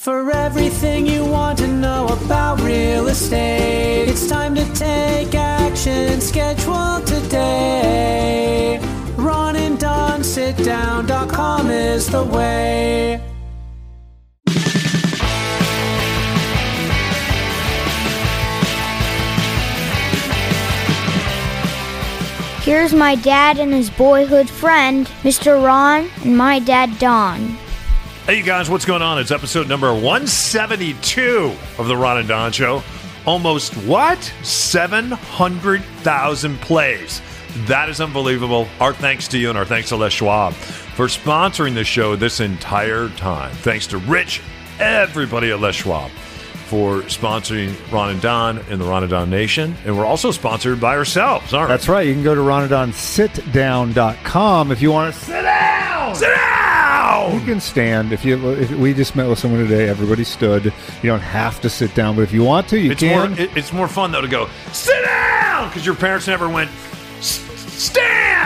For everything you want to know about real estate, it's time to take action. Schedule today. Ron and Don sit down.com is the way. Here's my dad and his boyhood friend, Mr. Ron, and my dad, Don. Hey, you guys, what's going on? It's episode number 172 of the Ron and Don Show. Almost what? 700,000 plays. That is unbelievable. Our thanks to you and our thanks to Les Schwab for sponsoring the show this entire time. Thanks to Rich, everybody at Les Schwab for sponsoring Ron and Don and the Ron and Don Nation. And we're also sponsored by ourselves, aren't That's right. You can go to ronanddonsitdown.com if you want to sit down. Sit down. You can stand. If you, if we just met with someone today, everybody stood. You don't have to sit down, but if you want to, you It's more, can. it- it's more fun, though, to go, sit down! Because your parents never went, "S- stand!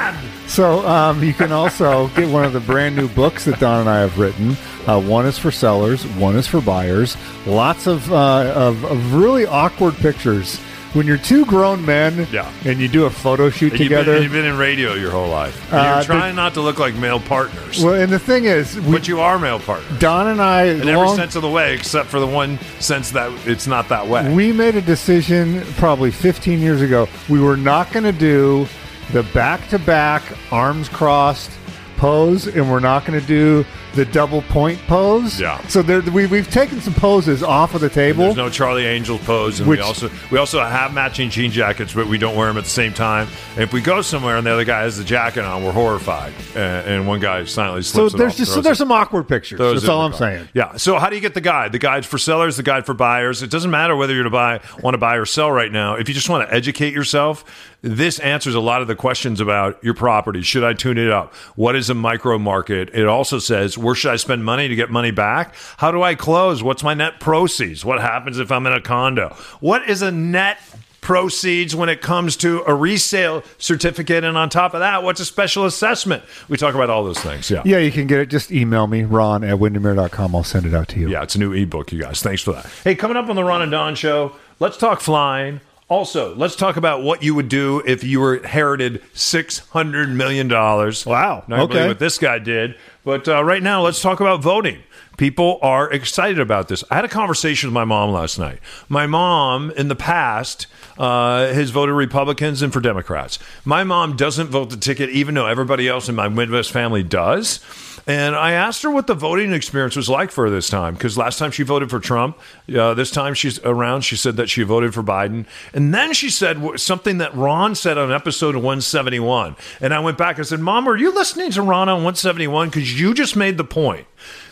So um, you can also get one of the brand new books that Don and I have written. Uh, one is for sellers, one is for buyers. Lots of, uh, of of really awkward pictures. When you're two grown men Yeah. and you do a photo shoot And you've been- together. You've been, in radio your whole life. Uh, you're the- trying not to look like male partners. well, and the thing is, we, but you are male partners. Don and I, In every sense of the way, except for the one sense that it's not that way. We made a decision probably 15 years ago. We were not going to do the back to back arms crossed pose, and we're not going to do the double point pose. Yeah. So there, we, we've taken some poses off of the table. There's no Charlie Angel pose, and Which- we also we also have matching jean jackets, but we don't wear them at the same time. And if we go somewhere and the other guy has the jacket on, we're horrified, and, and one guy silently so slips it there's off, just so there's it- some awkward pictures. That's all I'm saying. Yeah. So how do you get the guide? The guide's for sellers, the guide for buyers. It doesn't matter whether you're to buy want to buy or sell right now. If you just want to educate yourself, this answers a lot of the questions about your property. Should I tune it up? What is a micro market? It also says where should I spend money to get money back? How do I close? What's my net proceeds? What happens if I'm in a condo? What is a net proceeds when it comes to a resale certificate and on top of that what's a special assessment we talk about all those things yeah Yeah, you can get it. Just email me, ron at windermere.com. I'll send it out to you. Yeah, it's a new ebook, you guys. Thanks for that. Hey, coming up on the Ron and Don show, let's talk flying. Also, let's talk about what you would do if you were inherited six hundred million dollars. Wow. Not Okay. what this guy did, but uh, right now, let's talk about voting. People are excited about this. I had a conversation with my mom last night. My mom, in the past, uh, has voted Republicans and for Democrats. My mom doesn't vote the ticket, even though everybody else in my Midwest family does. And I asked her what the voting experience was like for her this time, because last time she voted for Trump, uh, this time she's around, she said that she voted for Biden. And then she said something that Ron said on episode 171. And I went back and said, Mom, are you listening to Ron on 171? Because you just made the point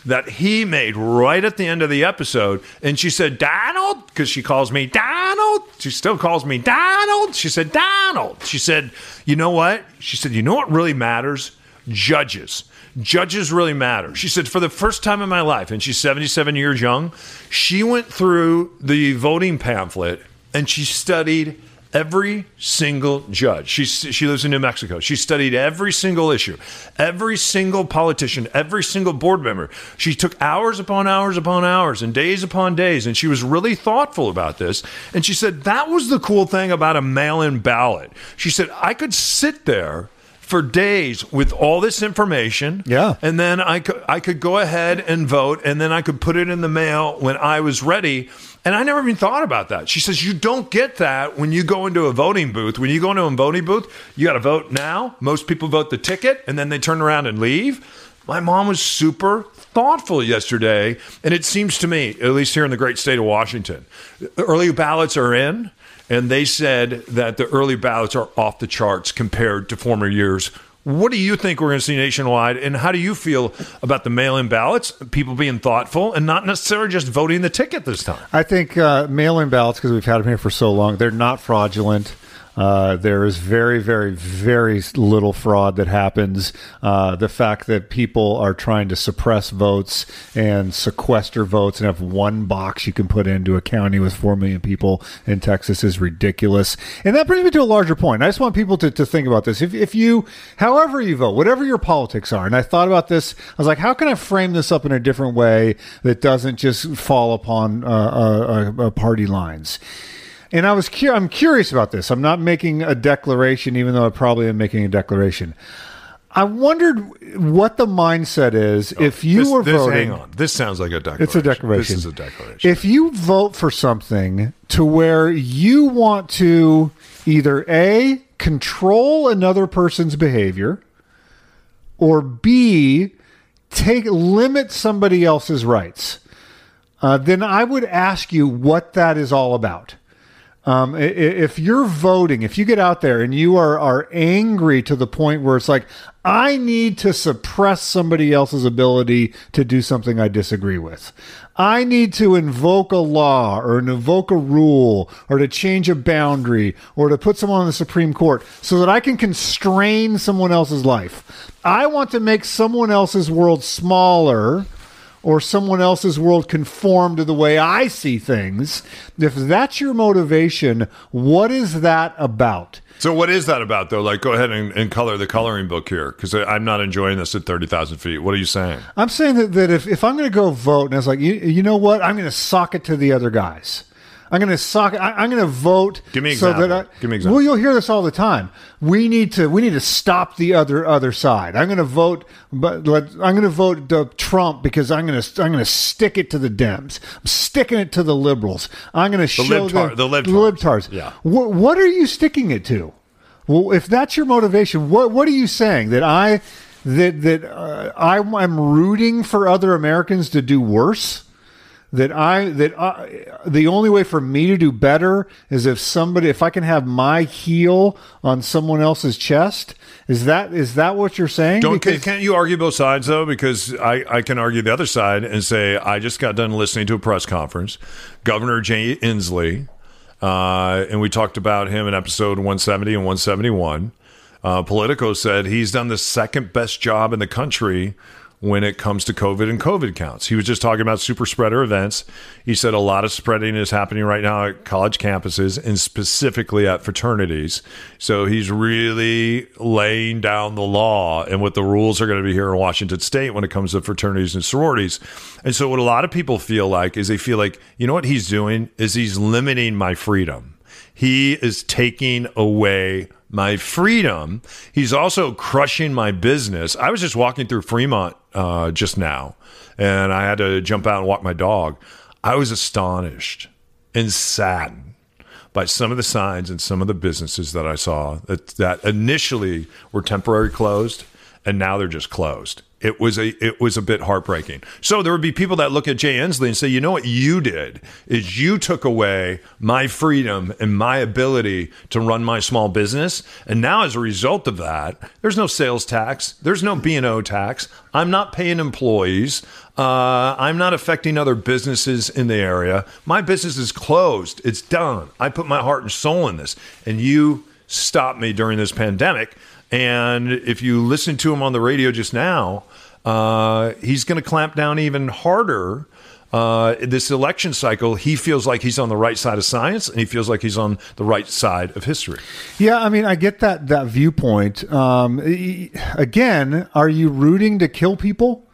that he made right at the end of the episode. And she said, Donald, because she calls me Donald. She still calls me Donald. She said, Donald. She said, You know what? She said, You know what really matters? Judges. Judges really matter. She said, For the first time in my life, and she's 77 years young, she went through the voting pamphlet and she studied every single judge. She, she lives in New Mexico. She studied every single issue, every single politician, every single board member. She took hours upon hours upon hours and days upon days, and she was really thoughtful about this. And she said that was the cool thing about a mail in ballot. She said, I could sit there for days with all this information. Yeah. And then I could I could go ahead and vote and then I could put it in the mail when I was ready. And I never even thought about that. She says you don't get that when you go into a voting booth. When you go into a voting booth, you got to vote now. Most people vote the ticket and then they turn around and leave. My mom was super thoughtful yesterday, and it seems to me, at least here in the great state of Washington, early ballots are in, and they said that the early ballots are off the charts compared to former years. What do you think we're going to see nationwide, and how do you feel about the mail-in ballots? People being thoughtful and not necessarily just voting the ticket this time. I think uh, mail-in ballots, because we've had them here for so long, they're not fraudulent. Uh, there is very, very, very little fraud that happens. Uh, the fact that people are trying to suppress votes and sequester votes and have one box you can put into a county with 4 million people in Texas is ridiculous. And that brings me to a larger point. I just want people to, to think about this. If, if you, however you vote, whatever your politics are, and I thought about this, I was like, how can I frame this up in a different way that doesn't just fall upon uh, uh, uh, party lines? And I was cu- I'm curious about this. I'm not making a declaration, even though I probably am making a declaration. I wondered what the mindset is if you this, were this, voting. Hang on. This sounds like a declaration. It's a declaration. This is a declaration. If you vote for something to where you want to either A, control another person's behavior, or B, take limit somebody else's rights, uh, then I would ask you what that is all about. Um, if you're voting, if you get out there and you are, are angry to the point where it's like, I need to suppress somebody else's ability to do something I disagree with. I need to invoke a law or invoke a rule or to change a boundary or to put someone on the Supreme Court so that I can constrain someone else's life. I want to make someone else's world smaller or someone else's world conform to the way I see things, if that's your motivation, what is that about? So what is that about, though? Like, go ahead and, and color the coloring book here, because I'm not enjoying this at thirty thousand feet. What are you saying? I'm saying that, that if, if I'm going to go vote, and I was like, you, you know what? I'm going to sock it to the other guys. I'm going to sock. I, I'm going to vote. Give me an so example. that I, Give me example. Well, you'll hear this all the time. We need to. We need to stop the other other side. I'm going to vote, but let, I'm going to vote uh, Trump because I'm going to I'm going to stick it to the Dems. I'm sticking it to the liberals. I'm going to show libtar- them the libtards. libtards. Yeah. What, what are you sticking it to? Well, if that's your motivation, what what are you saying that I that that uh, I, I'm rooting for other Americans to do worse? That I that I, the only way for me to do better is if somebody if I can have my heel on someone else's chest. Is that is that what you're saying? Don't can, Because- can't you argue both sides though? Because I, I can argue the other side and say I just got done listening to a press conference. Governor Jay Inslee, uh, and we talked about him in episode 170 and 171. Uh, Politico said he's done the second best job in the country when it comes to COVID and COVID counts. He was just talking about super spreader events. He said a lot of spreading is happening right now at college campuses and specifically at fraternities. So he's really laying down the law and what the rules are going to be here in Washington state when it comes to fraternities and sororities. And so what a lot of people feel like is they feel like, you know what he's doing is he's limiting my freedom. He is taking away my freedom. He's also crushing my business. I was just walking through Fremont uh, just now, and I had to jump out and walk my dog. I was astonished and saddened by some of the signs and some of the businesses that I saw that, that initially were temporary closed, and now they're just closed. It was a it was a bit heartbreaking. So there would be people that look at Jay Inslee and say, you know what you did is you took away my freedom and my ability to run my small business, and now as a result of that, there's no sales tax, there's no B and O tax. I'm not paying employees. Uh, I'm not affecting other businesses in the area. My business is closed. It's done. I put my heart and soul in this, and you stopped me during this pandemic. And if you listen to him on the radio just now, uh, he's going to clamp down even harder. Uh, this election cycle, he feels like he's on the right side of science, and he feels like he's on the right side of history. Yeah, I mean, I get that that viewpoint. Um, again, are you rooting to kill people?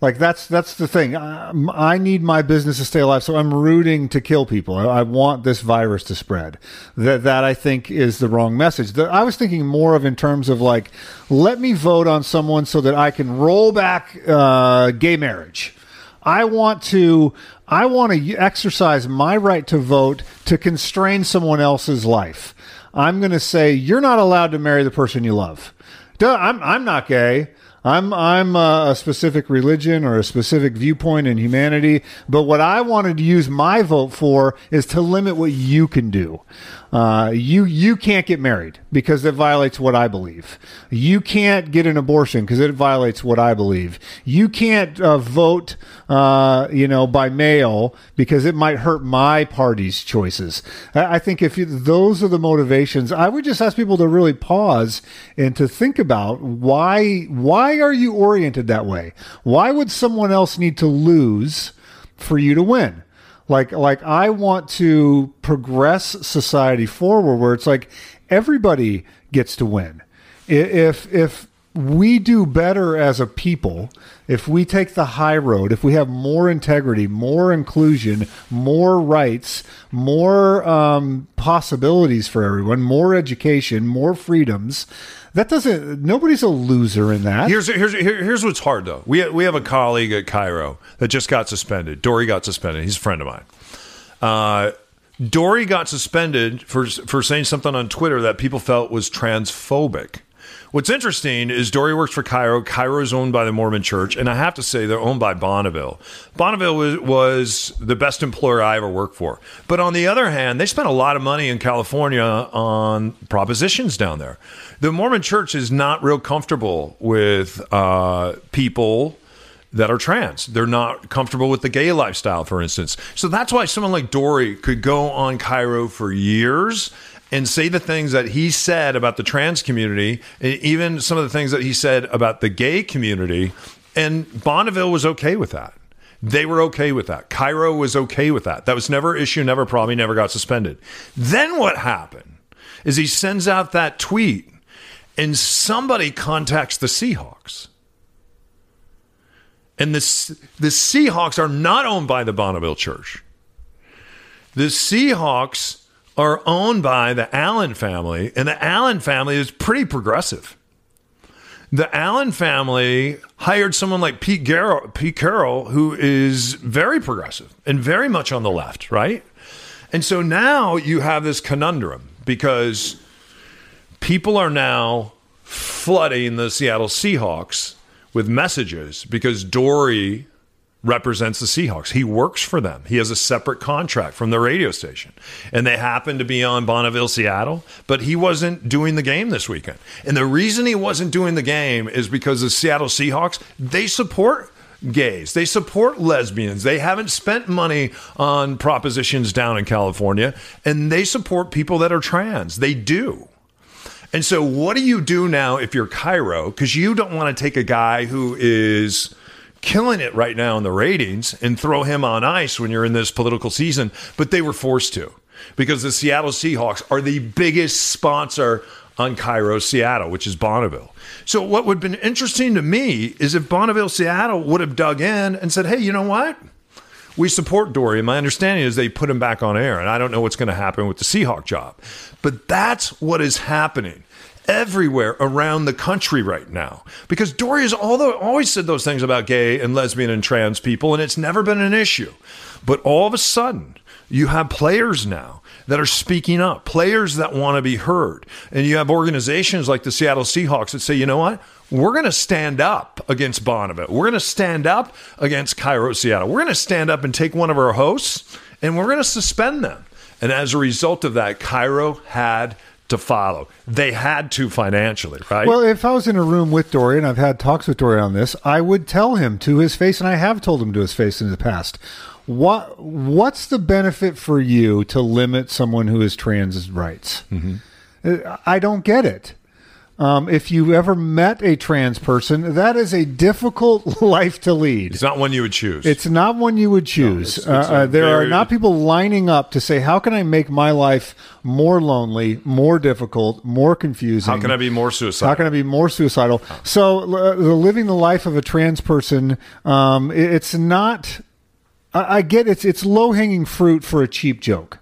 Like that's that's the thing. I, I need my business to stay alive, so I'm rooting to kill people. I, I want this virus to spread. That that I think is the wrong message. The, I was thinking more of in terms of like, let me vote on someone so that I can roll back uh, gay marriage. I want to I want to exercise my right to vote to constrain someone else's life. I'm going to say you're not allowed to marry the person you love. Duh, I'm I'm not gay. I'm I'm a specific religion or a specific viewpoint in humanity, but what I wanted to use my vote for is to limit what you can do. Uh, you you can't get married because it violates what I believe. You can't get an abortion because it violates what I believe. You can't uh, vote, uh, you know, by mail because it might hurt my party's choices. I, I think if you, those are the motivations, I would just ask people to really pause and to think about why why are you oriented that way? Why would someone else need to lose for you to win? Like like I want to progress society forward where it's like everybody gets to win. If if we do better as a people, if we take the high road, if we have more integrity, more inclusion, more rights, more um, possibilities for everyone, more education, more freedoms, that doesn't. Nobody's a loser in that. Here's here's here- here's what's hard though. We we have a colleague at KIRO that just got suspended. Dori got suspended. He's a friend of mine. Uh, Dori got suspended for for saying something on Twitter that people felt was transphobic. What's interesting is Dori works for KIRO. KIRO is owned by the Mormon Church, and I have to say they're owned by Bonneville. Bonneville was, was the best employer I ever worked for. But on the other hand, they spent a lot of money in California on propositions down there. The Mormon Church is not real comfortable with uh, people that are trans. They're not comfortable with the gay lifestyle, for instance. So that's why someone like Dori could go on KIRO for years and say the things that he said about the trans community, and even some of the things that he said about the gay community. And Bonneville was okay with that. They were okay with that. KIRO was okay with that. That was never issue, never problem. He never got suspended. Then what happened is he sends out that tweet and somebody contacts the Seahawks. And the, the Seahawks are not owned by the Bonneville Church. The Seahawks are owned by the Allen family, and the Allen family is pretty progressive. The Allen family hired someone like Pete, Pete Carroll, who is very progressive and very much on the left, right? And so now you have this conundrum because people are now flooding the Seattle Seahawks with messages because Dori represents the Seahawks. He works for them. He has a separate contract from the radio station. And they happen to be on Bonneville, Seattle, but he wasn't doing the game this weekend. And the reason he wasn't doing the game is because the Seattle Seahawks, they support gays. They support lesbians. They haven't spent money on propositions down in California, and they support people that are trans. They do. And so, what do you do now if you're KIRO? Because you don't want to take a guy who is killing it right now in the ratings and throw him on ice when you're in this political season, but they were forced to because the Seattle Seahawks are the biggest sponsor on KIRO, Seattle, which is Bonneville. So, what would have been interesting to me is if Bonneville, Seattle would have dug in and said, hey, you know what? We support Dori. And my understanding is they put him back on air. And I don't know what's going to happen with the Seahawk job. But that's what is happening everywhere around the country right now. Because although always said those things about gay and lesbian and trans people, and it's never been an issue. But all of a sudden, you have players now that are speaking up, players that want to be heard. And you have organizations like the Seattle Seahawks that say, you know what? We're going to stand up against Bonneville. We're going to stand up against KIRO, Seattle. We're going to stand up and take one of our hosts and we're going to suspend them. And as a result of that, KIRO had to follow. They had to financially, right? Well, if I was in a room with Dori, and I've had talks with Dori on this, I would tell him to his face, and I have told him to his face in the past. What What's the benefit for you to limit someone who is trans rights? Uh, I don't get it. Um, if you ever met a trans person, that is a difficult life to lead. it's not one you would choose. It's not one you would choose. it's- it's uh, uh, there are not people lining up to say, "How can I make my life more lonely, more difficult, more confusing? How can I be more suicidal? How can I be more suicidal?" So, uh, the living the life of a trans person, um, it- it's not. I, I get it's it's low hanging fruit for a cheap joke,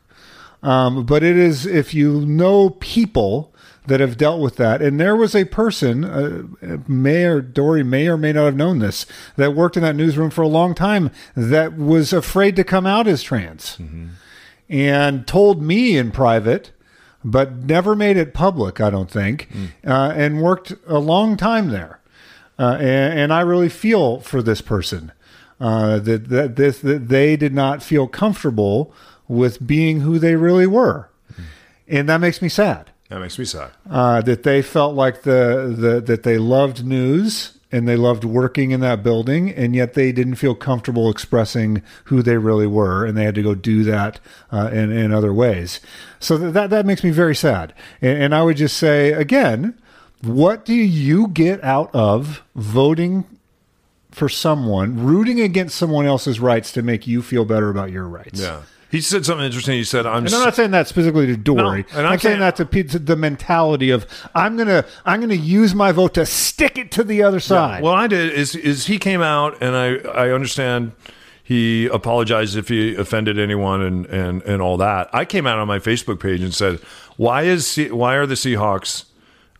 um, but it is if you know people that have dealt with that. And there was a person, uh, Mayor Dori may or may not have known this, that worked in that newsroom for a long time that was afraid to come out as trans and told me in private, but never made it public, I don't think, uh, and worked a long time there. uh, and, and I really feel for this person uh, that that this that they did not feel comfortable with being who they really were, and that makes me sad. That makes me sad. Uh, that they felt like the, the that they loved news and they loved working in that building, and yet they didn't feel comfortable expressing who they really were, and they had to go do that uh, in in other ways. So that that makes me very sad. And, and I would just say again, what do you get out of voting for someone, rooting against someone else's rights to make you feel better about your rights? Yeah. He said something interesting. He said, "I'm." And I'm not saying that specifically to Dori. No, and I I'm saying that to, to the mentality of I'm gonna I'm gonna use my vote to stick it to the other side. What I did is is he came out and I I understand he apologized if he offended anyone and and and all that. I came out on my Facebook page and said, "Why is why are the Seahawks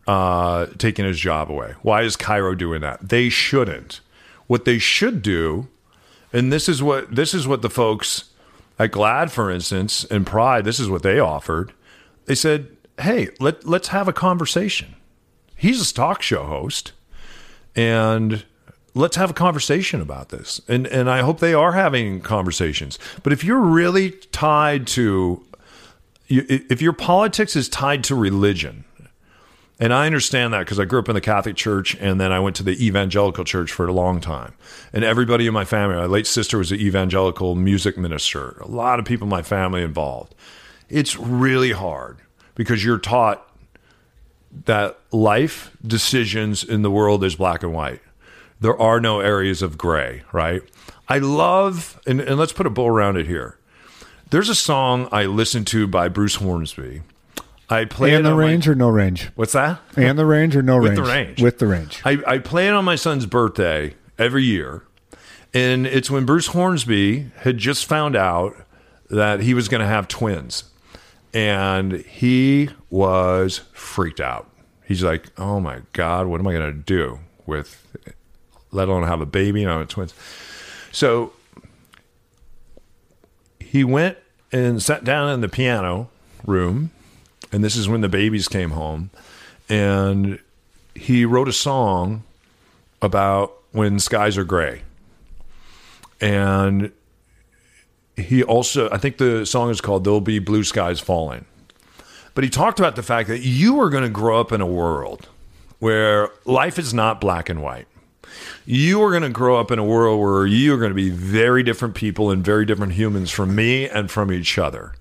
uh, taking his job away? Why is KIRO doing that? They shouldn't. What they should do, and this is what this is what the folks at GLAAD, for instance, and Pride, this is what they offered. They said, "Hey, let let's have a conversation." He's a talk show host and let's have a conversation about this. And and I hope they are having conversations. But if you're really tied to if your politics is tied to religion, and I understand that because I grew up in the Catholic Church and then I went to the evangelical church for a long time. And everybody in my family, my late sister was an evangelical music minister. A lot of people in my family involved. It's really hard because you're taught that life decisions in the world is black and white. There are no areas of gray, right? I love, and, and let's put a bow around it here. There's a song I listened to by Bruce Hornsby. I play and the on my- range or no range? What's that? And the range or no With range? the range. With the range. I, I play it on my son's birthday every year. And it's when Bruce Hornsby had just found out that he was going to have twins. And he was freaked out. He's like, oh my God, what am I going to do with, let alone have a baby and I have twins? So he went and sat down in the piano room and this is when the babies came home. And he wrote a song about when skies are gray. And he also i think the song is called there'll be blue skies falling. But he talked about the fact that you are going to grow up in a world where life is not black and white. You are going to grow up in a world where you are going to be very different people and very different humans from me and from each other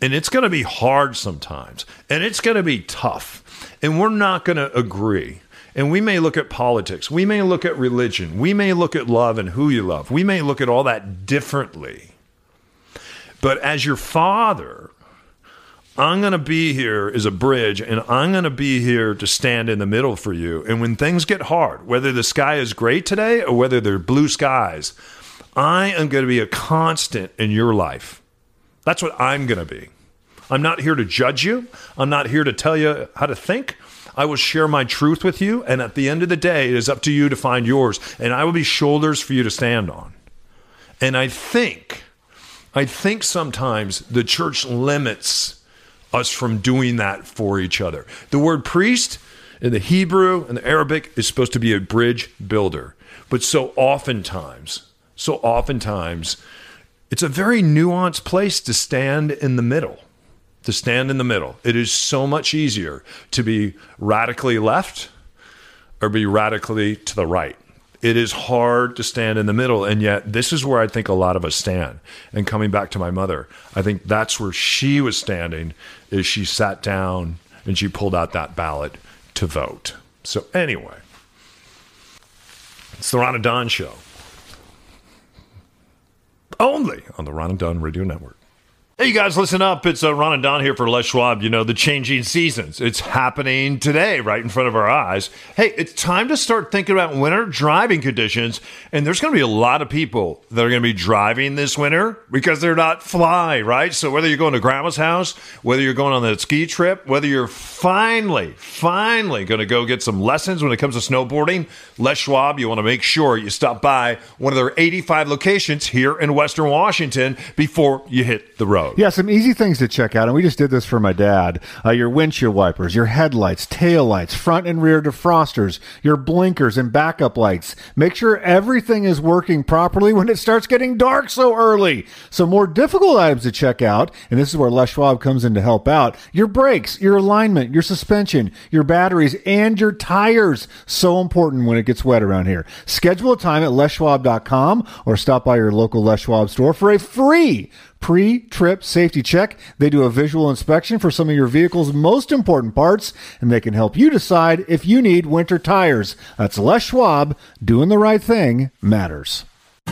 and it's going to be hard sometimes and it's going to be tough and we're not going to agree and we may look at politics we may look at religion we may look at love and who you love we may look at all that differently but as your father I'm going to be here as a bridge and I'm going to be here to stand in the middle for you. And when things get hard, whether the sky is gray today or whether they're blue skies, I am going to be a constant in your life. That's what I'm going to be. I'm not here to judge you. I'm not here to tell you how to think. I will share my truth with you. And at the end of the day, it is up to you to find yours. And I will be shoulders for you to stand on. And I think, I think sometimes the church limits us from doing that for each other. The word priest in the Hebrew and the Arabic is supposed to be a bridge builder. But so oftentimes, so oftentimes, it's a very nuanced place to stand in the middle. To stand in the middle. It is so much easier to be radically left or be radically to the right. It is hard to stand in the middle, and yet this is where I think a lot of us stand. And coming back to my mother, I think that's where she was standing. Is she sat down and she pulled out that ballot to vote. So anyway, it's the Don Show, only on the Ron and Don Radio Network. Hey, you guys, listen up. It's uh, Ron and Don here for Les Schwab. You know, the changing seasons. It's happening today, right in front of our eyes. Hey, it's time to start thinking about winter driving conditions. And there's going to be a lot of people that are going to be driving this winter because they're not fly, right? So whether you're going to grandma's house, whether you're going on that ski trip, whether you're finally, finally going to go get some lessons when it comes to snowboarding, Les Schwab, you want to make sure you stop by one of their 85 locations here in Western Washington before you hit the road. Boat. Yeah, some easy things to check out, and we just did this for my dad. Uh, your windshield wipers, your headlights, tail lights, front and rear defrosters, your blinkers and backup lights. Make sure everything is working properly when it starts getting dark so early. Some more difficult items to check out, and this is where Les Schwab comes in to help out. Your brakes, your alignment, your suspension, your batteries, and your tires. So important when it gets wet around here. Schedule a time at leschwab.com or stop by your local Les Schwab store for a free pre-trip safety check. They do a visual inspection for some of your vehicle's most important parts, and they can help you decide if you need winter tires. That's Les Schwab. Doing the right thing matters.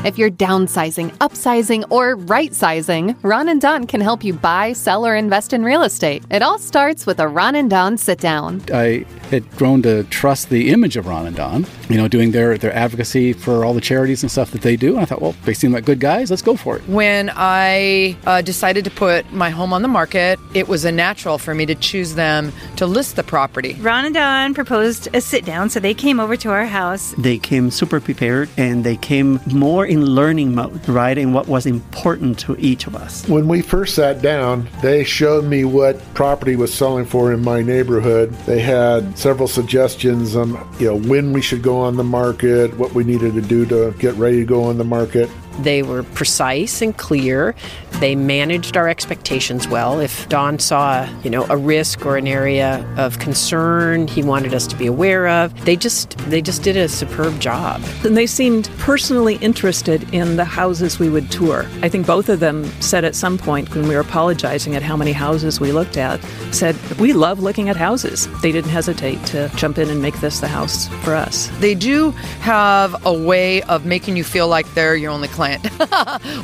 If you're downsizing, upsizing, or right sizing, Ron and Don can help you buy, sell, or invest in real estate. It all starts with a Ron and Don sit down. I had grown to trust the image of Ron and Don, you know, doing their, their advocacy for all the charities and stuff that they do. And I thought, well, they seem like good guys. Let's go for it. When I uh, decided to put my home on the market, it was a natural for me to choose them to list the property. Ron and Don proposed a sit down, so they came over to our house. They came super prepared and they came more in learning mode, right? And what was important to each of us. When we first sat down, they showed me what property was selling for in my neighborhood. They had several suggestions on, you know, when we should go on the market, what we needed to do to get ready to go on the market. They were precise and clear. They managed our expectations well. If Don saw, you know, a risk or an area of concern he wanted us to be aware of, they just they just did a superb job. And they seemed personally interested in the houses we would tour. I think both of them said at some point when we were apologizing at how many houses we looked at, said, "We love looking at houses." They didn't hesitate to jump in and make this the house for us. They do have a way of making you feel like they're your only client.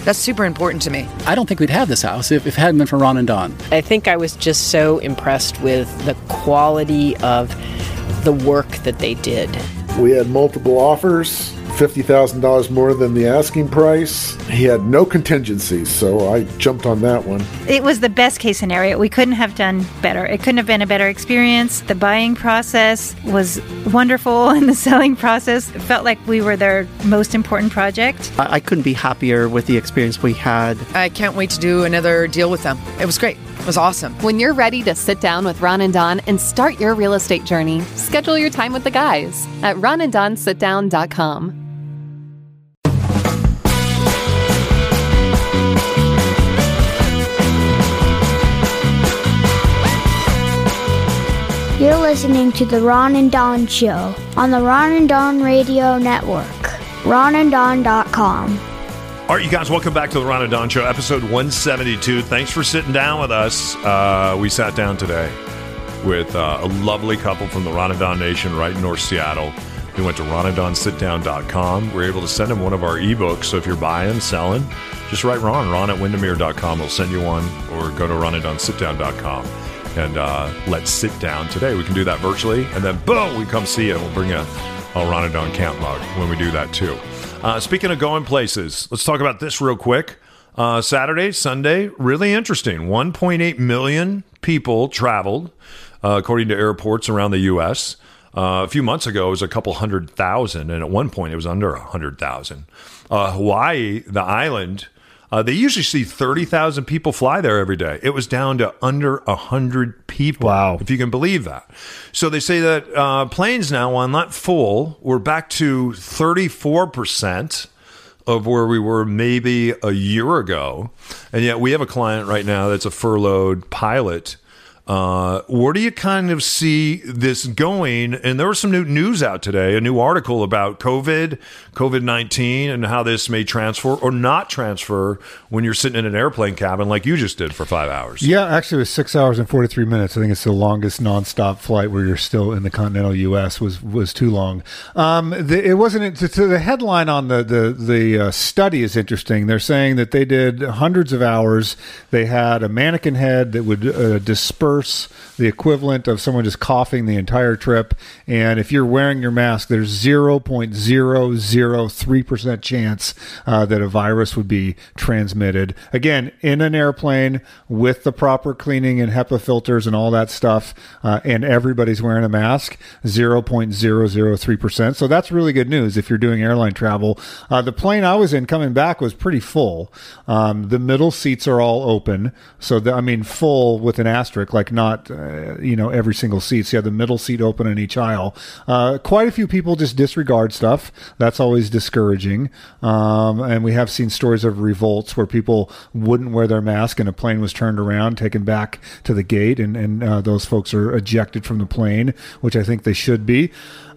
That's super important to me. I don't think we'd have this house if, if it hadn't been for Ron and Don. I think I was just so impressed with the quality of the work that they did. We had multiple offers, $50,000 more than the asking price. He had no contingencies, so I jumped on that one. It was the best case scenario. We couldn't have done better. It couldn't have been a better experience. The buying process was wonderful, and the selling process felt like we were their most important project. I, I couldn't be happier with the experience we had. I can't wait to do another deal with them. It was great. It was awesome. When you're ready to sit down with Ron and Don and start your real estate journey, schedule your time with the guys at ronanddonsitdown.com. You're listening to the Ron and Don Show on the Ron and Don Radio Network. RonandDon.com. All right, you guys, welcome back to the Ron and Don Show, episode 172. Thanks for sitting down with us. Uh, we sat down today with uh, a lovely couple from the Ron and Don Nation right in North Seattle. We went to ronanddonsitdown.com. We're able to send them one of our ebooks. So if you're buying, selling, just write Ron, ron at windermere.com. We'll send you one, or go to ronanddonsitdown.com and uh, let's sit down today. We can do that virtually, and then boom, we come see you, and we'll bring you a Ron and Don camp mug when we do that too. Uh, speaking of going places, let's talk about this real quick. Uh, Saturday, Sunday, really interesting. 1.8 million people traveled, uh, according to airports around the U.S. Uh, a few months ago, it was a couple hundred thousand, and at one point, it was under a hundred thousand. Uh, Hawaii, the island, uh, they usually see 30,000 people fly there every day. It was down to under 100 people. Wow. If you can believe that. So they say that uh, planes now, while not full, we're back to 34% of where we were maybe a year ago. And yet we have a client right now that's a furloughed pilot. Uh, where do you kind of see this going? And there was some new news out today, a new article about COVID, COVID 19, and how this may transfer or not transfer when you're sitting in an airplane cabin like you just did for five hours. Yeah, actually, it was six hours and forty three minutes. I think it's the longest nonstop flight where you're still in the continental U.S. was was too long. Um, the, it wasn't. To, to the headline on the the the uh, study is interesting. They're saying that they did hundreds of hours. They had a mannequin head that would uh, disperse worse, the equivalent of someone just coughing the entire trip. And if you're wearing your mask, there's 0.003% chance uh, that a virus would be transmitted. Again, in an airplane with the proper cleaning and HEPA filters and all that stuff, uh, and everybody's wearing a mask, 0.003%. So that's really good news if you're doing airline travel. Uh, the plane I was in coming back was pretty full. Um, the middle seats are all open. So, the, I mean, full with an asterisk, like not, uh, you know, every single seat. So you have the middle seat open in each aisle. Uh, quite a few people just disregard stuff. That's always discouraging. Um, and we have seen stories of revolts where people wouldn't wear their mask and a plane was turned around, taken back to the gate, and, and uh, those folks are ejected from the plane, which I think they should be.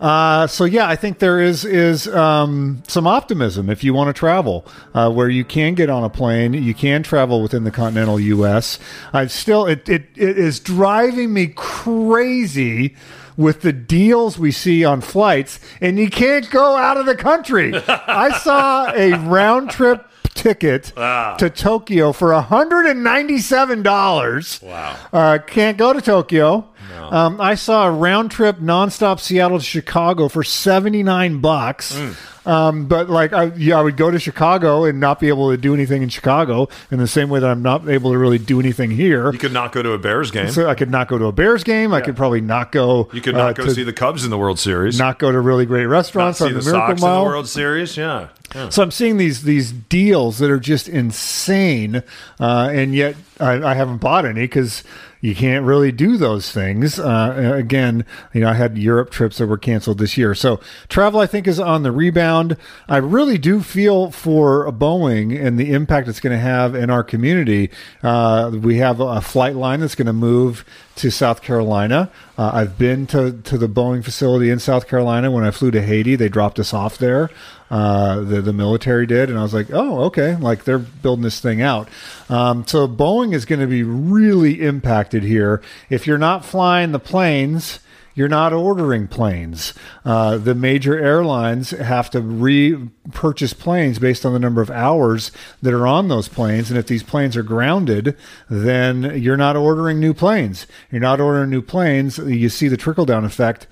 Uh, so yeah, I think there is is um, some optimism if you want to travel, uh, where you can get on a plane, you can travel within the continental U.S. I still it, it it is driving me crazy with the deals we see on flights, and you can't go out of the country. I saw a round trip ticket to Tokyo for $197. Wow. Uh, can't go to Tokyo. Um, I saw a round trip nonstop Seattle to Chicago for 79 bucks. Um, but like, I, yeah, I would go to Chicago and not be able to do anything in Chicago in the same way that I'm not able to really do anything here. You could not go to a Bears game. So I could not go to a Bears game. I could probably not go. you could not uh, go to- see the Cubs in the World Series. not go to really great Not restaurants see on the, the Miracle Sox Mile. in the World Series. Yeah. Yeah. So I'm seeing these these deals that are just insane, uh, and yet I, I haven't bought any because you can't really do those things. Uh, again, you know, I had Europe trips that were canceled this year, so travel I think is on the rebound. I really do feel for Boeing and the impact it's going to have in our community. Uh, we have a flight line that's going to move to South Carolina. Uh, I've been to to the Boeing facility in South Carolina when I flew to Haiti. They dropped us off there. Uh, the the military did, and I was like, oh, okay, like they're building this thing out. Um, so Boeing is going to be really impacted here. If you're not flying the planes. You're not ordering planes. Uh, the major airlines have to repurchase planes based on the number of hours that are on those planes. And if these planes are grounded, then you're not ordering new planes. You're not ordering new planes. You see the trickle down effect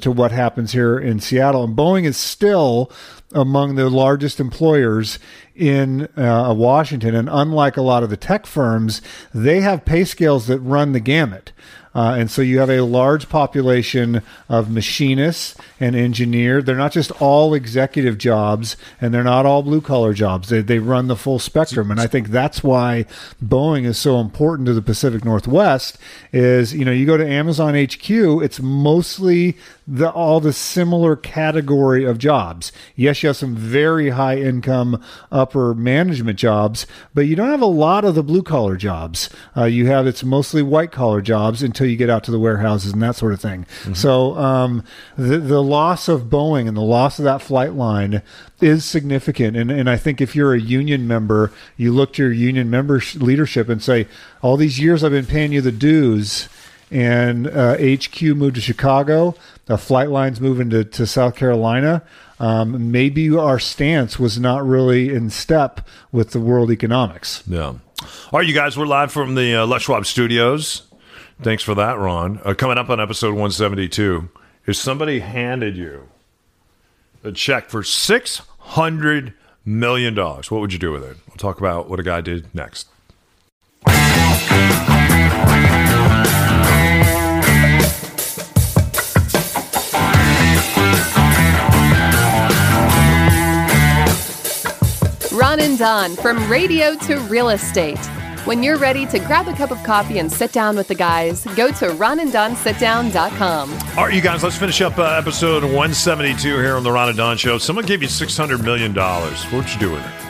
to what happens here in Seattle. And Boeing is still among the largest employers in uh, Washington. And unlike a lot of the tech firms, they have pay scales that run the gamut. Uh, and so you have a large population of machinists and engineers. They're not just all executive jobs and they're not all blue collar jobs. They, they run the full spectrum. And I think that's why Boeing is so important to the Pacific Northwest is, you know, you go to Amazon HQ, it's mostly the, all the similar category of jobs. Yes, you have some very high income upper management jobs, but you don't have a lot of the blue collar jobs. Uh, you have, it's mostly white collar jobs until you get out to the warehouses and that sort of thing. So um, the the loss of Boeing and the loss of that flight line is significant. And and I think if you're a union member, you look to your union member leadership and say, all these years I've been paying you the dues. And uh, HQ moved to Chicago. The flight lines moving to, to South Carolina. Um, maybe our stance was not really in step with the world economics. Yeah. All right, you guys, we're live from the uh, Les Schwab studios. Thanks for that, Ron. Uh, coming up on episode 172, if somebody handed you a check for $600 million, what would you do with it? We'll talk about what a guy did next. Ron and Don from radio to real estate. When you're ready to grab a cup of coffee and sit down with the guys, go to ronanddonsitdown.com. All right, you guys, let's finish up uh, episode 172 here on the Ron and Don Show. Someone gave you $600 million. What would you do with it?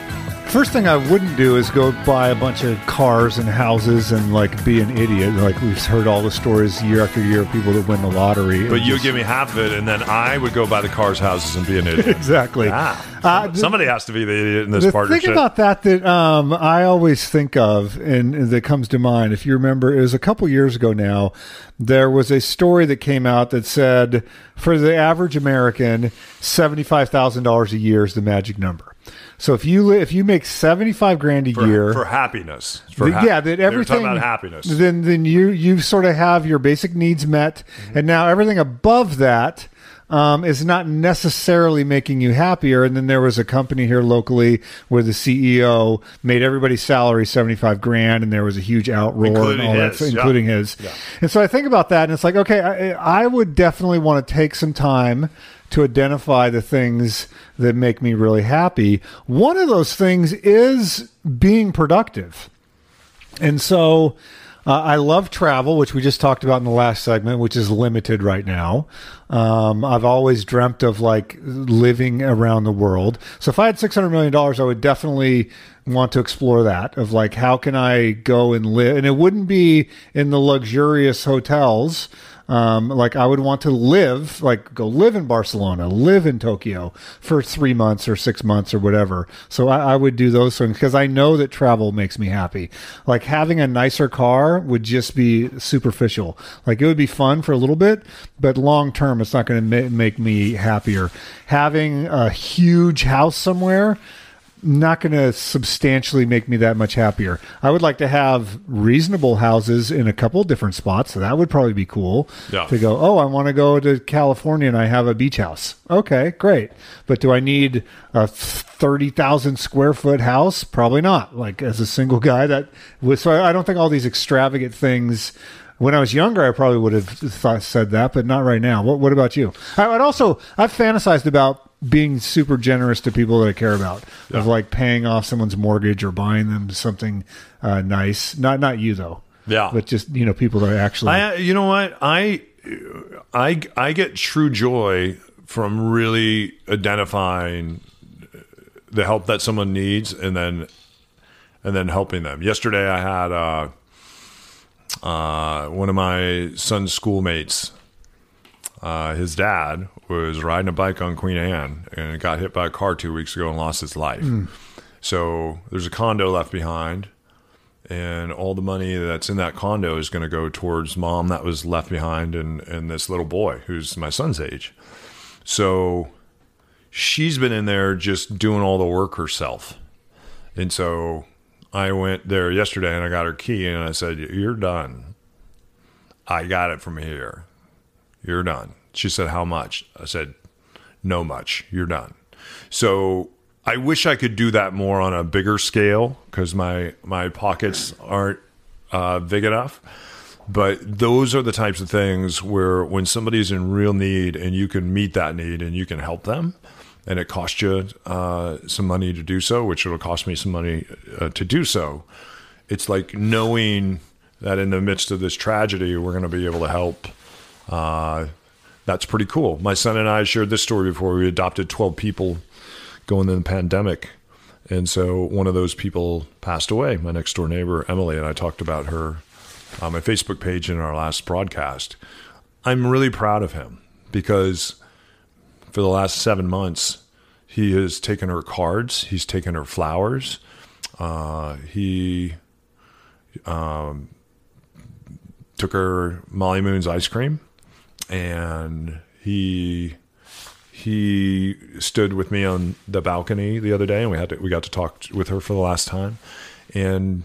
First thing I wouldn't do is go buy a bunch of cars and houses and like be an idiot. Like we've heard all the stories year after year of people that win the lottery. But you just- give me half of it, and then I would go buy the cars, houses, and be an idiot. exactly. Ah, Uh, somebody has to be the idiot in this the partnership. thing about that that um, I always think of and, and that comes to mind, if you remember, it was a couple years ago now. There was a story that came out that said for the average American, seventy-five thousand dollars a year is the magic number. So if you if you make seventy five grand a for, year for happiness. For hap- yeah, that everything talking about happiness. Then then you you sort of have your basic needs met, Mm-hmm. and now everything above that um, is not necessarily making you happier. And then there was a company here locally where the CEO made everybody's salary seventy five grand, and there was a huge outroar Including and all that, his, yeah. including his. Yeah. And so I think about that, and it's like, okay, I, I would definitely want to take some time to identify the things that make me really happy. One of those things is being productive. And so uh, I love travel, which we just talked about in the last segment, which is limited right now. Um, I've always dreamt of like living around the world. So if I had $600 million, I would definitely want to explore that of like, how can I go and live? And it wouldn't be in the luxurious hotels. Um, like I would want to live, like go live in Barcelona, live in Tokyo for three months or six months or whatever. So I, I would do those things because I know that travel makes me happy. Like having a nicer car would just be superficial. Like it would be fun for a little bit, but long term, it's not going to ma- make me happier. Having a huge house somewhere not going to substantially make me that much happier. I would like to have reasonable houses in a couple different spots. So that would probably be cool Yeah. to go, oh, I want to go to California and I have a beach house. Okay, great. But do I need a 30,000 square foot house? Probably not. Like as a single guy that was, so I don't think all these extravagant things when I was younger, I probably would have thought, said that, but not right now. What, what about you? I would also, I've fantasized about being super generous to people that I care about, of like paying off someone's mortgage or buying them something uh, nice. Not not you though. Yeah. but just you know people that actually. I, you know what? I, I, I get true joy from really identifying the help that someone needs and then, and then helping them. Yesterday, I had uh, uh, one of my son's schoolmates. Uh, his dad was riding a bike on Queen Anne and got hit by a car two weeks ago and lost his life. Mm. So there's a condo left behind and all the money that's in that condo is going to go towards mom that was left behind and, and this little boy who's my son's age. So she's been in there just doing all the work herself. And so I went there yesterday and I got her key and I said, You're done. I got it from here. You're done. She said, How much? I said, No much. You're done. So I wish I could do that more on a bigger scale because my my pockets aren't uh, big enough. But those are the types of things where when somebody's in real need and you can meet that need and you can help them, and it costs you uh, some money to do so, which it'll cost me some money uh, to do so. It's like knowing that in the midst of this tragedy, we're going to be able to help. Uh, that's pretty cool. My son and I shared this story before. We adopted 12 people going in the pandemic. And so one of those people passed away, my next door neighbor, Emily, and I talked about her on my Facebook page in our last broadcast. I'm really proud of him because for the last seven months, he has taken her cards, he's taken her flowers, uh, he um, took her Molly Moon's ice cream, and he he stood with me on the balcony the other day, and we had to, we got to talk with her for the last time, and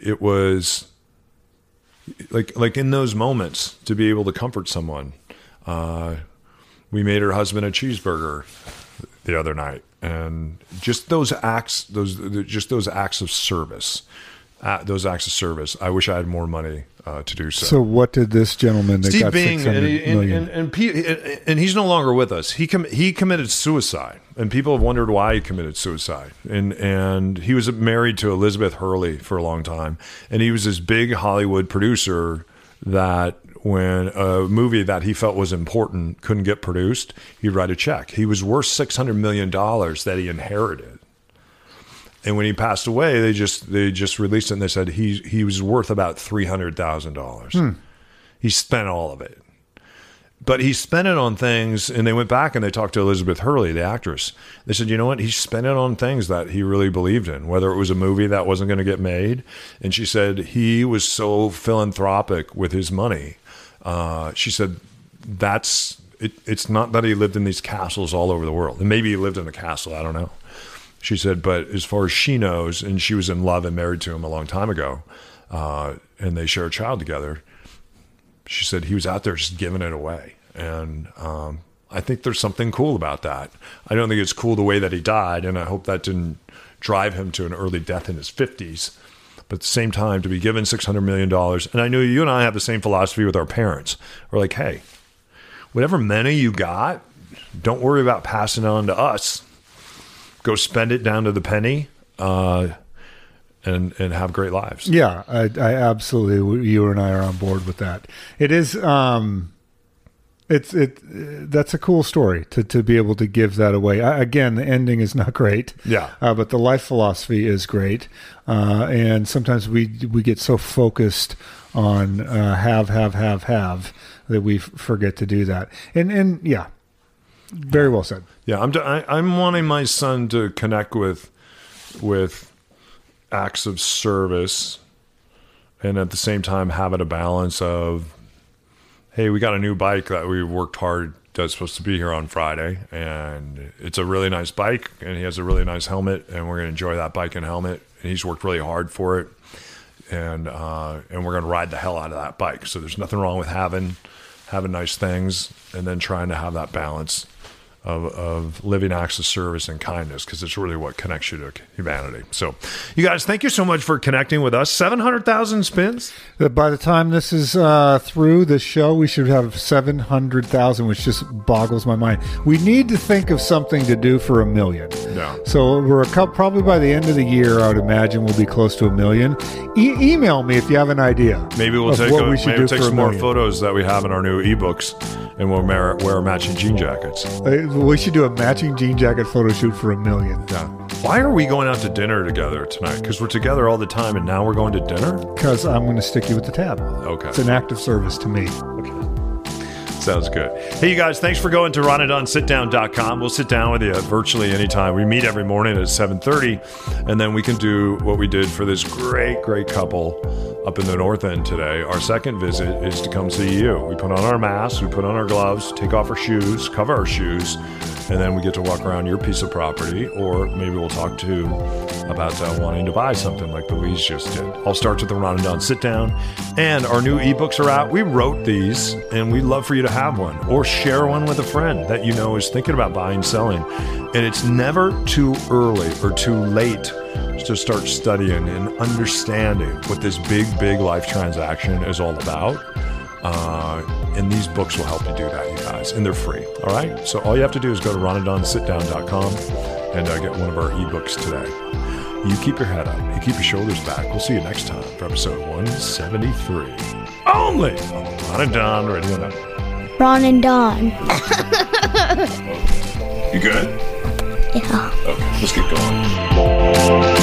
it was like like in those moments to be able to comfort someone. Uh, we made her husband a cheeseburger the other night, and just those acts, those just those acts of service, those acts of service. I wish I had more money uh, to do so. so what did this gentleman that Steve got Bing, and, he- and, million? and, and, P- and he's no longer with us. He com- he committed suicide, and people have wondered why he committed suicide. And and he was married to Elizabeth Hurley for a long time, and he was this big Hollywood producer that when a movie that he felt was important couldn't get produced, he'd write a check. He was worth six hundred million dollars that he inherited. And when he passed away, they just they just released it and they said he he was worth about three hundred thousand dollars. Hmm. He spent all of it. But he spent it on things, and they went back and they talked to Elizabeth Hurley, the actress. They said, you know what? He spent it on things that he really believed in, whether it was a movie that wasn't going to get made. And she said he was so philanthropic with his money. Uh, she said, that's it, it's not that he lived in these castles all over the world. And maybe he lived in a castle, I don't know. She said, but as far as she knows, and she was in love and married to him a long time ago, uh, and they share a child together. She said he was out there just giving it away, and um, I think there's something cool about that. I don't think it's cool the way that he died, and I hope that didn't drive him to an early death in his 50s. But at the same time, to be given $600 million, and I know you and I have the same philosophy with our parents. We're like, hey, whatever money you got, don't worry about passing it on to us. Go spend it down to the penny. Uh, and and have great lives. Yeah, I, I absolutely. You and I are on board with that. It is. Um, it's it. That's a cool story to to be able to give that away. I, again, the ending is not great. Yeah. Uh, but the life philosophy is great. Uh, and sometimes we we get so focused on uh, have have have have that we f- forget to do that. And and yeah, very well said. Yeah, I'm I'm wanting my son to connect with with acts of service, and at the same time having a balance of, hey, we got a new bike that we worked hard that's supposed to be here on Friday, and it's a really nice bike, and he has a really nice helmet, and we're gonna enjoy that bike and helmet, and he's worked really hard for it, and uh, and we're gonna ride the hell out of that bike. So there's nothing wrong with having having nice things, and then trying to have that balance of, of living acts of service and kindness because it's really what connects you to humanity. So, you guys, thank you so much for connecting with us. 700,000 spins. By the time this is uh, through the show, we should have 700,000, which just boggles my mind. We need to think of something to do for a million. Yeah. So we're a couple, probably by the end of the year, I would imagine we'll be close to a million. E- email me if you have an idea. Maybe we'll take, a, we maybe take some more photos that we have in our new ebooks and we'll wear, wear matching jean jackets. We should do a matching jean jacket photo shoot for a million. Yeah. Why are we going out to dinner together tonight? Because we're together all the time and now we're going to dinner? Because I'm going to stick you with the tab. Okay. It's an act of service to me. Okay. Sounds good. Hey, you guys, thanks for going to ronanddonsitdown.com. We'll sit down with you virtually anytime. We meet every morning at 7.30, and then we can do what we did for this great, great couple up in the north end today. Our second visit is to come see you. We put on our masks, we put on our gloves, take off our shoes, cover our shoes, and then we get to walk around your piece of property, or maybe we'll talk to about uh, wanting to buy something like the Lees just did. All starts with the Ron and Don sit down, and our new ebooks are out. We wrote these, and we'd love for you to have one or share one with a friend that you know is thinking about buying, selling. And it's never too early or too late to start studying and understanding what this big, big life transaction is all about. Uh, and these books will help you do that, you guys, and they're free. All right. So all you have to do is go to ronanddonsitdown.com and uh, get one of our ebooks today. You keep your head up. You keep your shoulders back. We'll see you next time for episode 173. Only on the Ron and Don Radio Network. Ron and Don. You good? Yeah. Okay, let's get going.